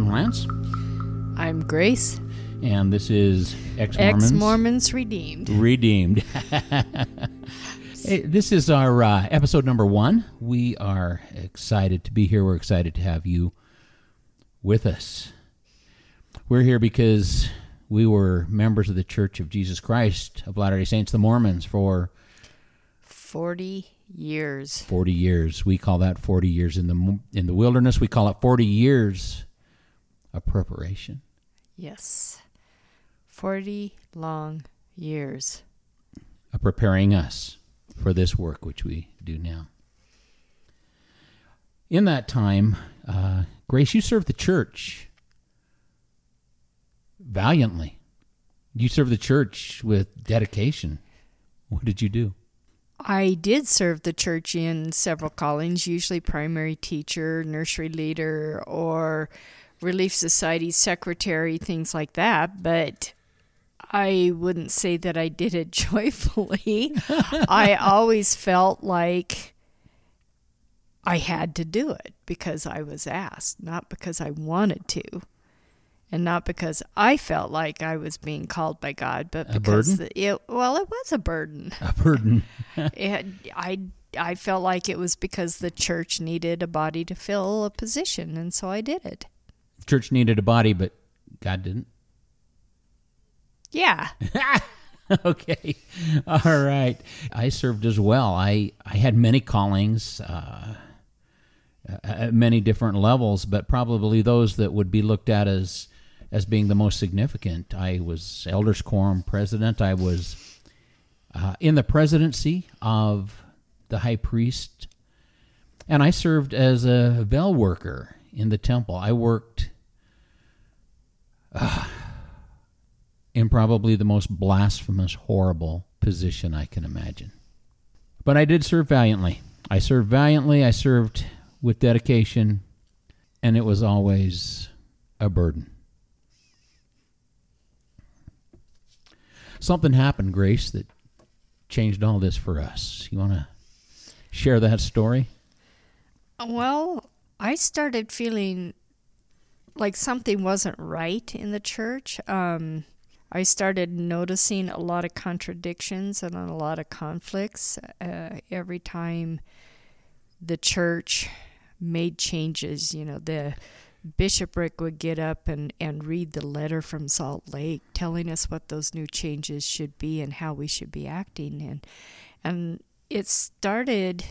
I'm Lance, I'm Grace, and this is Ex Mormons ex Mormons Redeemed. Redeemed. Hey, this is our uh, episode number one. We are excited to be here. We're excited to have you with us. We're here because we were members of the Church of Jesus Christ of Latter day Saints, the Mormons, for 40 years. 40 years. We call that 40 years in the in the wilderness. We call it 40 years of preparation. Yes. 40 long years. Of preparing us for this work which we do now. In that time, uh, Grace, you served the church valiantly. You served the church with dedication. What did you do? I did serve the church in several callings, usually primary teacher, nursery leader, or Relief Society secretary, things like that. But I wouldn't say that I did it joyfully. I always felt like I had to do it because I was asked, not because I wanted to. And not because I felt like I was being called by God, but because the- it well, it was a burden. A burden. It, I I felt like it was because the church needed a body to fill a position, and so I did it. Church needed a body, but God didn't. Yeah, okay. All right. I served as well. I, I had many callings, uh, at many different levels, but probably those that would be looked at as as being the most significant. I was elders quorum president. I was uh, in the presidency of the high priest, and I served as a veil worker in the temple. I worked in probably the most blasphemous, horrible position I can imagine. But I did serve valiantly. I served valiantly, I served with dedication, and it was always a burden. Something happened, Grace, that changed all this for us. You want to share that story? Well, I started feeling like something wasn't right in the church. Um, I started noticing a lot of contradictions and a lot of conflicts uh, every time the church made changes. You know, the bishopric would get up and, and read the letter from Salt Lake telling us what those new changes should be and how we should be acting. And, and it started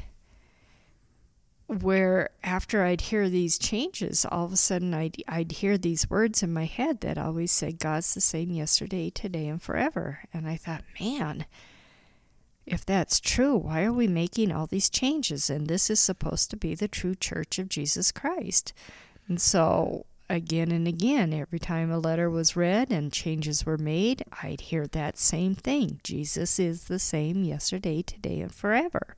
where after I'd hear these changes, all of a sudden I'd, I'd hear these words in my head that always said, God's the same yesterday, today, and forever. And I thought, man, if that's true, why are we making all these changes? And this is supposed to be the true church of Jesus Christ. And so, again and again, every time a letter was read and changes were made, I'd hear that same thing Jesus is the same yesterday, today, and forever.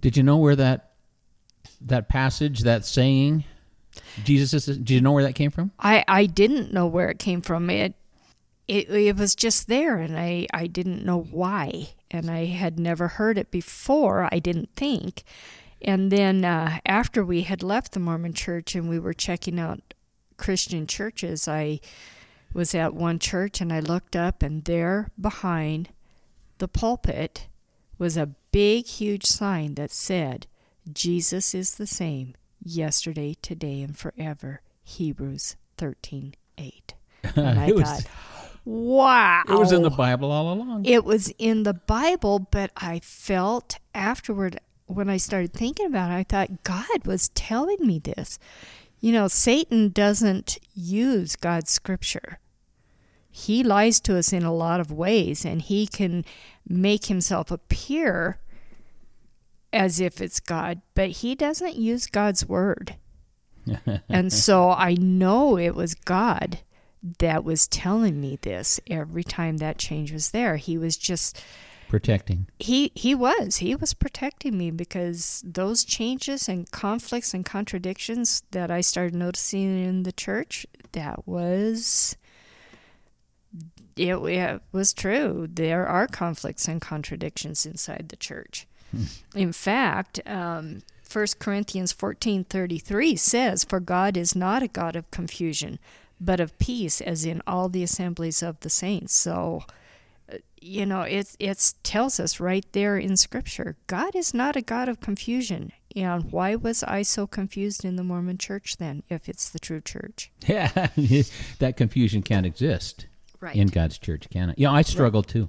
Did you know where that that passage, that saying, Jesus is? Did you know where that came from? I, I didn't know where it came from. It, it it was just there, and I, I didn't know why, and I had never heard it before. I didn't think, and then uh, after we had left the Mormon Church and we were checking out Christian churches, I was at one church and I looked up, and there behind the pulpit was a big, huge sign that said, "Jesus is the same yesterday, today, and forever." Hebrews thirteen eight. And I was- thought, wow. It was in the Bible all along. It was in the Bible, but I felt afterward when I started thinking about it, I thought God was telling me this. You know, Satan doesn't use God's scripture. He lies to us in a lot of ways, and he can make himself appear as if it's God, but he doesn't use God's word. and so I know it was God that was telling me this every time that change was there. He was just Protecting. he he was he was protecting me because those changes and conflicts and contradictions that I started noticing in the church that was it, it was true. There are conflicts and contradictions inside the church. In fact, um, 1 Corinthians 14:33 says, "For God is not a God of confusion, but of peace, as in all the assemblies of the saints." So, uh, you know, it it tells us right there in Scripture, God is not a God of confusion. And why was I so confused in the Mormon Church then, if it's the true church? Yeah, that confusion can't exist Right. in God's church, can it? Yeah, I struggled too.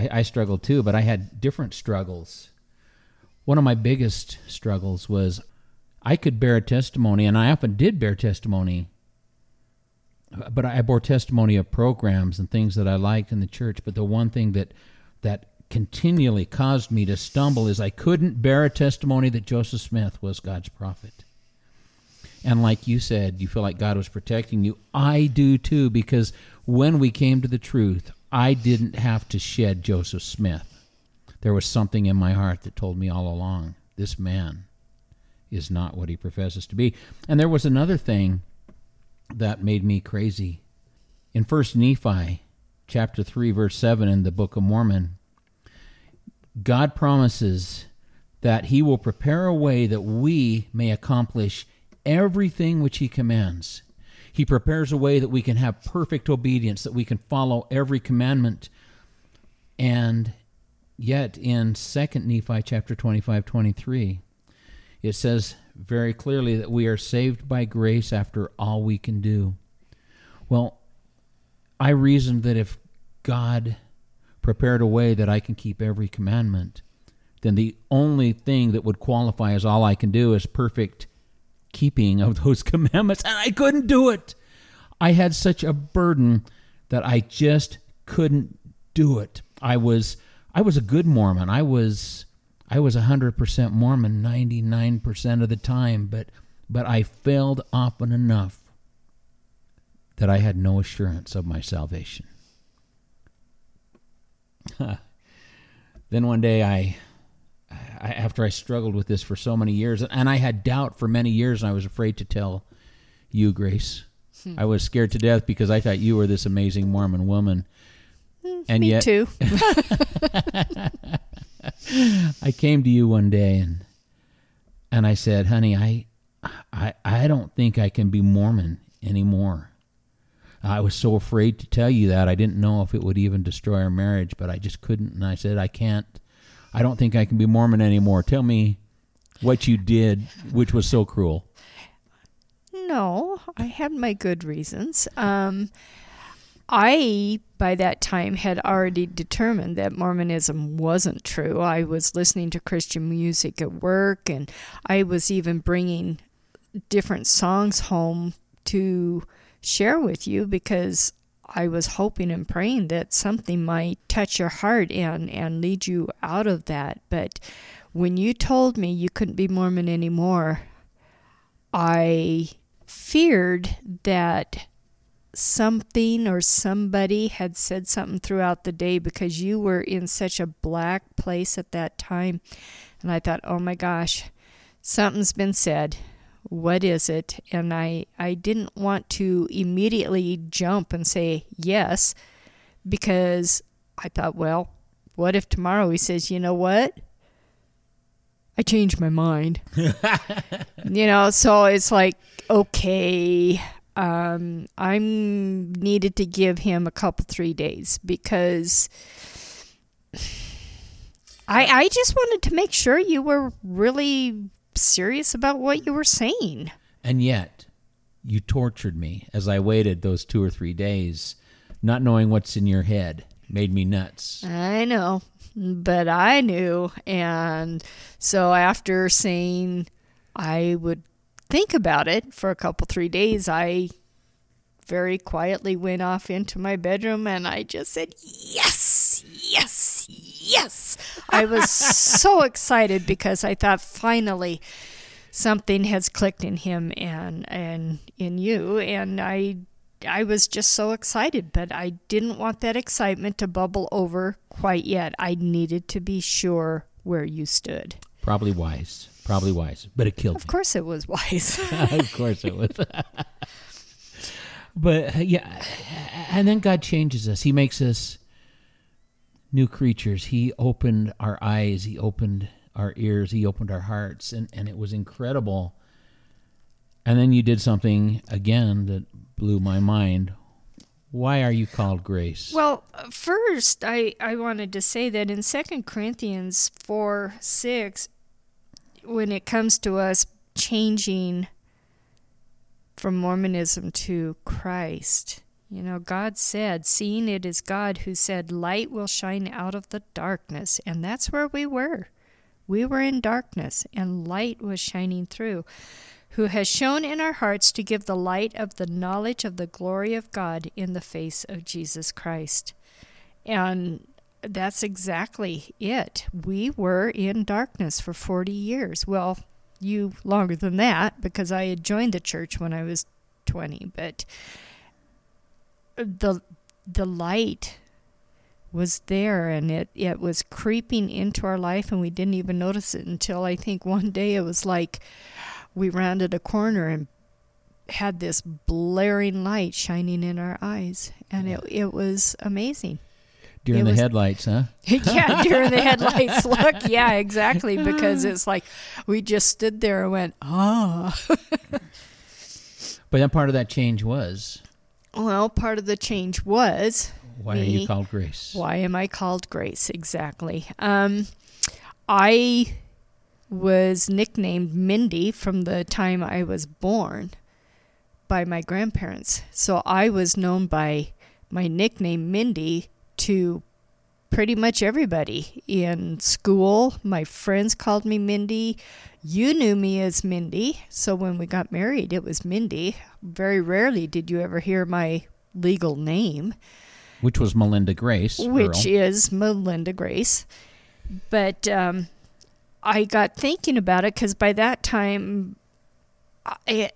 I, I struggled too, but I had different struggles. One of my biggest struggles was I could bear a testimony, and I often did bear testimony, but I bore testimony of programs and things that I liked in the church. But the one thing that that continually caused me to stumble is I couldn't bear a testimony that Joseph Smith was God's prophet. And like you said, you feel like God was protecting you. I do too, because when we came to the truth, I didn't have to shed Joseph Smith. There was something in my heart that told me all along this man is not what he professes to be. And there was another thing that made me crazy. In First Nephi, chapter 3, verse 7 in the Book of Mormon, God promises that he will prepare a way that we may accomplish everything which he commands. He prepares a way that we can have perfect obedience, that we can follow every commandment. And yet in 2 Nephi chapter 25, 23, it says very clearly that we are saved by grace after all we can do. Well, I reasoned that if God prepared a way that I can keep every commandment, then the only thing that would qualify as all I can do is perfect keeping of those commandments, and I couldn't do it. I had such a burden that I just couldn't do it. I was I was a good Mormon. I was I was 100% Mormon 99% of the time, but but I failed often enough that I had no assurance of my salvation. then one day I, I after I struggled with this for so many years and I had doubt for many years and I was afraid to tell you Grace. Hmm. I was scared to death because I thought you were this amazing Mormon woman. Hmm, and Me yet too. I came to you one day and and I said, "Honey, I I I don't think I can be Mormon anymore." I was so afraid to tell you that. I didn't know if it would even destroy our marriage, but I just couldn't and I said, "I can't. I don't think I can be Mormon anymore. Tell me what you did which was so cruel." No, I had my good reasons. Um, I, by that time, had already determined that Mormonism wasn't true. I was listening to Christian music at work, and I was even bringing different songs home to share with you because I was hoping and praying that something might touch your heart and, and lead you out of that. But when you told me you couldn't be Mormon anymore, I feared that something or somebody had said something throughout the day because you were in such a black place at that time. And I thought, oh my gosh, something's been said. What is it? And I, I didn't want to immediately jump and say yes because I thought, well, what if tomorrow he says, you know what? I changed my mind. you know, so it's like, okay, um, I'm needed to give him a couple three days because I I just wanted to make sure you were really serious about what you were saying. And yet, you tortured me as I waited those 2 or 3 days, not knowing what's in your head. Made me nuts. I know, but I knew. And so after saying I would think about it for a couple, three days, I very quietly went off into my bedroom and I just said, Yes, yes, yes. I was so excited because I thought finally something has clicked in him and, and in you. And I I was just so excited, but I didn't want that excitement to bubble over quite yet. I needed to be sure where you stood. Probably wise. Probably wise. But it killed Of course, it was wise. of course it was. but yeah, and then God changes us. He makes us new creatures. He opened our eyes. He opened our ears. He opened our hearts, and, and it was incredible. And then you did something again that blew my mind. Why are you called grace? Well, first, I, I wanted to say that in 2 Corinthians 4 6, when it comes to us changing from Mormonism to Christ, you know, God said, seeing it is God who said, light will shine out of the darkness. And that's where we were. We were in darkness, and light was shining through who has shone in our hearts to give the light of the knowledge of the glory of God in the face of Jesus Christ. And that's exactly it. We were in darkness for 40 years. Well, you longer than that because I had joined the church when I was 20, but the the light was there and it, it was creeping into our life and we didn't even notice it until I think one day it was like we rounded a corner and had this blaring light shining in our eyes, and it it was amazing. During it the was- headlights, huh? yeah, during the headlights look, yeah, exactly, because it's like we just stood there and went, ah. But then part of that change was well, part of the change was why are you Me. called grace? Why am I called Grace? Exactly. Um, I was nicknamed Mindy from the time I was born by my grandparents. So I was known by my nickname Mindy to pretty much everybody in school. My friends called me Mindy. You knew me as Mindy. So when we got married, it was Mindy. Very rarely did you ever hear my legal name Which was Melinda Grace. which Earl. is Melinda Grace. But um, I got thinking about it because by that time, I,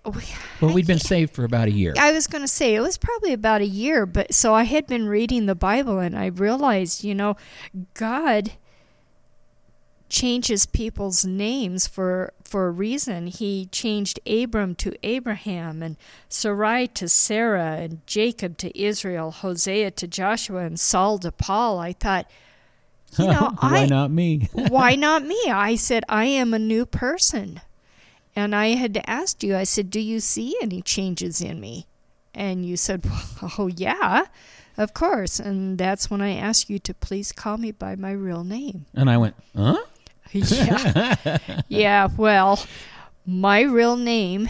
well, we'd been saved for about a year. I was going to say it was probably about a year, but so I had been reading the Bible and I realized, you know, God changes people's names for for a reason. He changed Abram to Abraham and Sarai to Sarah and Jacob to Israel, Hosea to Joshua and Saul to Paul. I thought, you know, Why I not me? why not me? I said, I am a new person. And I had asked you, I said, Do you see any changes in me? And you said, Oh, yeah, of course. And that's when I asked you to please call me by my real name. and I went, huh? yeah. yeah, well, my real name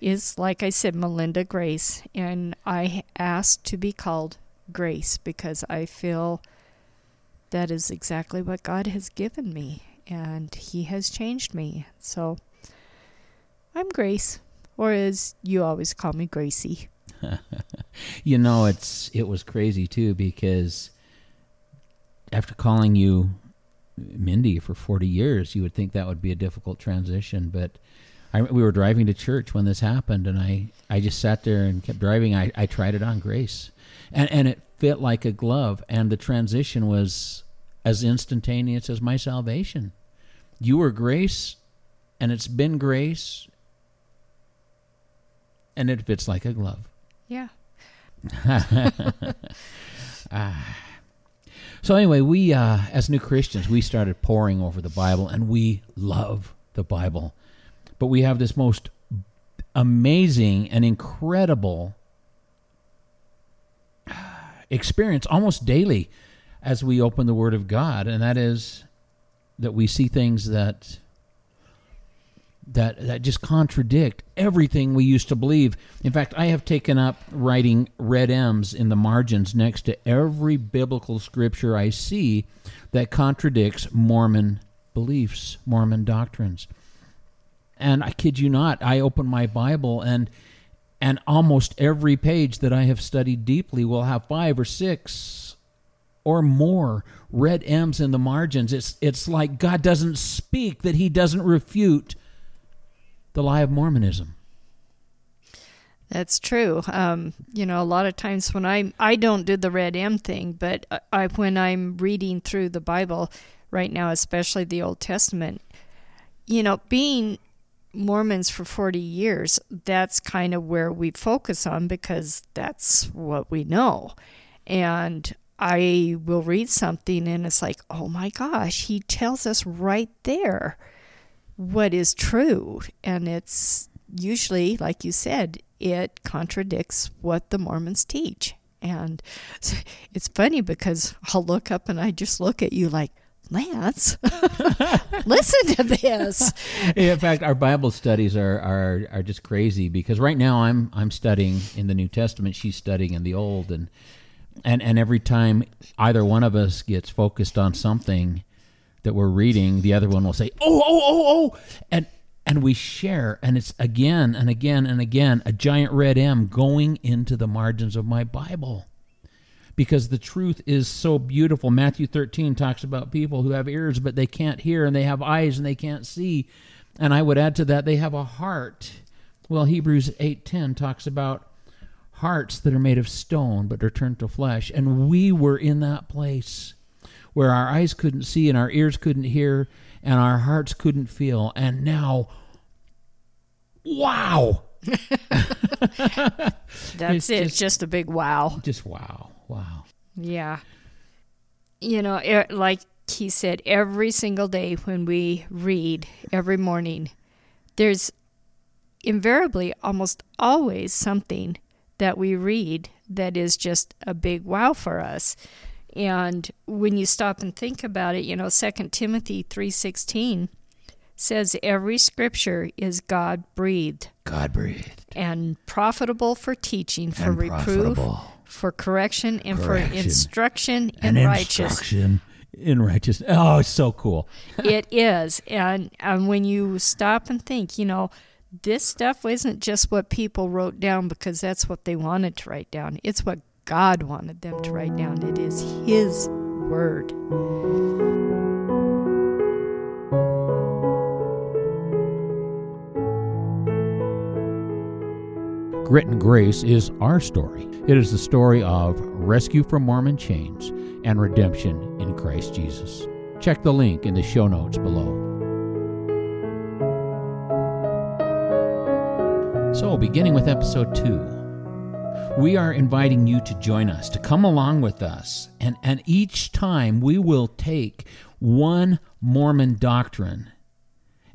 is, like I said, Melinda Grace. And I asked to be called Grace because I feel that is exactly what God has given me. And He has changed me. So I'm Grace. Or as you always call me, Gracie. You know, it's it was crazy too because after calling you Mindy for 40 years, you would think that would be a difficult transition, but I, we were driving to church when this happened, and I, I just sat there and kept driving. I, I tried it on Grace, and and it fit like a glove, and the transition was as instantaneous as my salvation. You were Grace, and it's been Grace, and it fits like a glove. Yeah. Ah. So anyway, we uh, as new Christians, we started poring over the Bible, and we love the Bible. But we have this most amazing and incredible experience almost daily as we open the Word of God, and that is that we see things that that that just contradict everything we used to believe. In fact, I have taken up writing red M's in the margins next to every biblical scripture I see that contradicts Mormon beliefs, Mormon doctrines. And I kid you not, I open my Bible and and almost every page that I have studied deeply will have five or six or more red M's in the margins. It's it's like God doesn't speak that he doesn't refute the lie of Mormonism. That's true. Um, you know, a lot of times when I I don't do the red M thing, but I- when I'm reading through the Bible right now, especially the Old Testament, you know, being Mormons for 40 years, that's kind of where we focus on because that's what we know. And I will read something and it's like, oh my gosh, he tells us right there what is true. And it's usually, like you said, it contradicts what the Mormons teach. And it's funny because I'll look up and I just look at you like, Lance, listen to this. In fact, our Bible studies are, are are just crazy because right now I'm I'm studying in the New Testament, she's studying in the Old, and and and every time either one of us gets focused on something that we're reading, the other one will say, "Oh, oh, oh, oh," and and we share, and it's again and again and again a giant red M going into the margins of my Bible because the truth is so beautiful. Matthew 13 talks about people who have ears but they can't hear, and they have eyes and they can't see. And I would add to that, they have a heart. Well, Hebrews 8:10 talks about hearts that are made of stone but are turned to flesh. And we were in that place where our eyes couldn't see and our ears couldn't hear and our hearts couldn't feel. And now, wow. That's It's it. just- just a big wow. Just wow. Wow. Yeah. You know, e- like he said, every single day when we read, every morning, there's invariably almost always something that we read that is just a big wow for us. And when you stop and think about it, you know, 2 Timothy 3:16 says every scripture is God breathed God breathed. and profitable for teaching, for And reproof, profitable. for correction, and Correction. for instruction in and righteousness. instruction in righteousness. Oh, it's so cool. it is, and and when you stop and think, you know, this stuff isn't just what people wrote down because that's what they wanted to write down. It's what God wanted them to write down. It is His word. Grit and Grace is our story. It is the story of rescue from Mormon chains and redemption in Christ Jesus. Check the link in the show notes below. So, beginning with episode two, we are inviting you to join us, to come along with us. And, and each time we will take one Mormon doctrine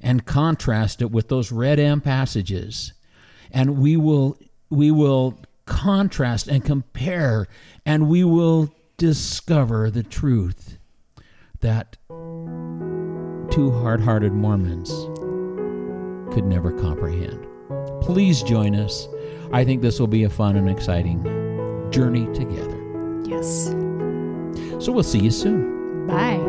and contrast it with those red M passages and we will we will contrast and compare and we will discover the truth that two hard-hearted Mormons could never comprehend. Please join us. I think this will be a fun and exciting journey together. Yes. So we'll see you soon. Bye.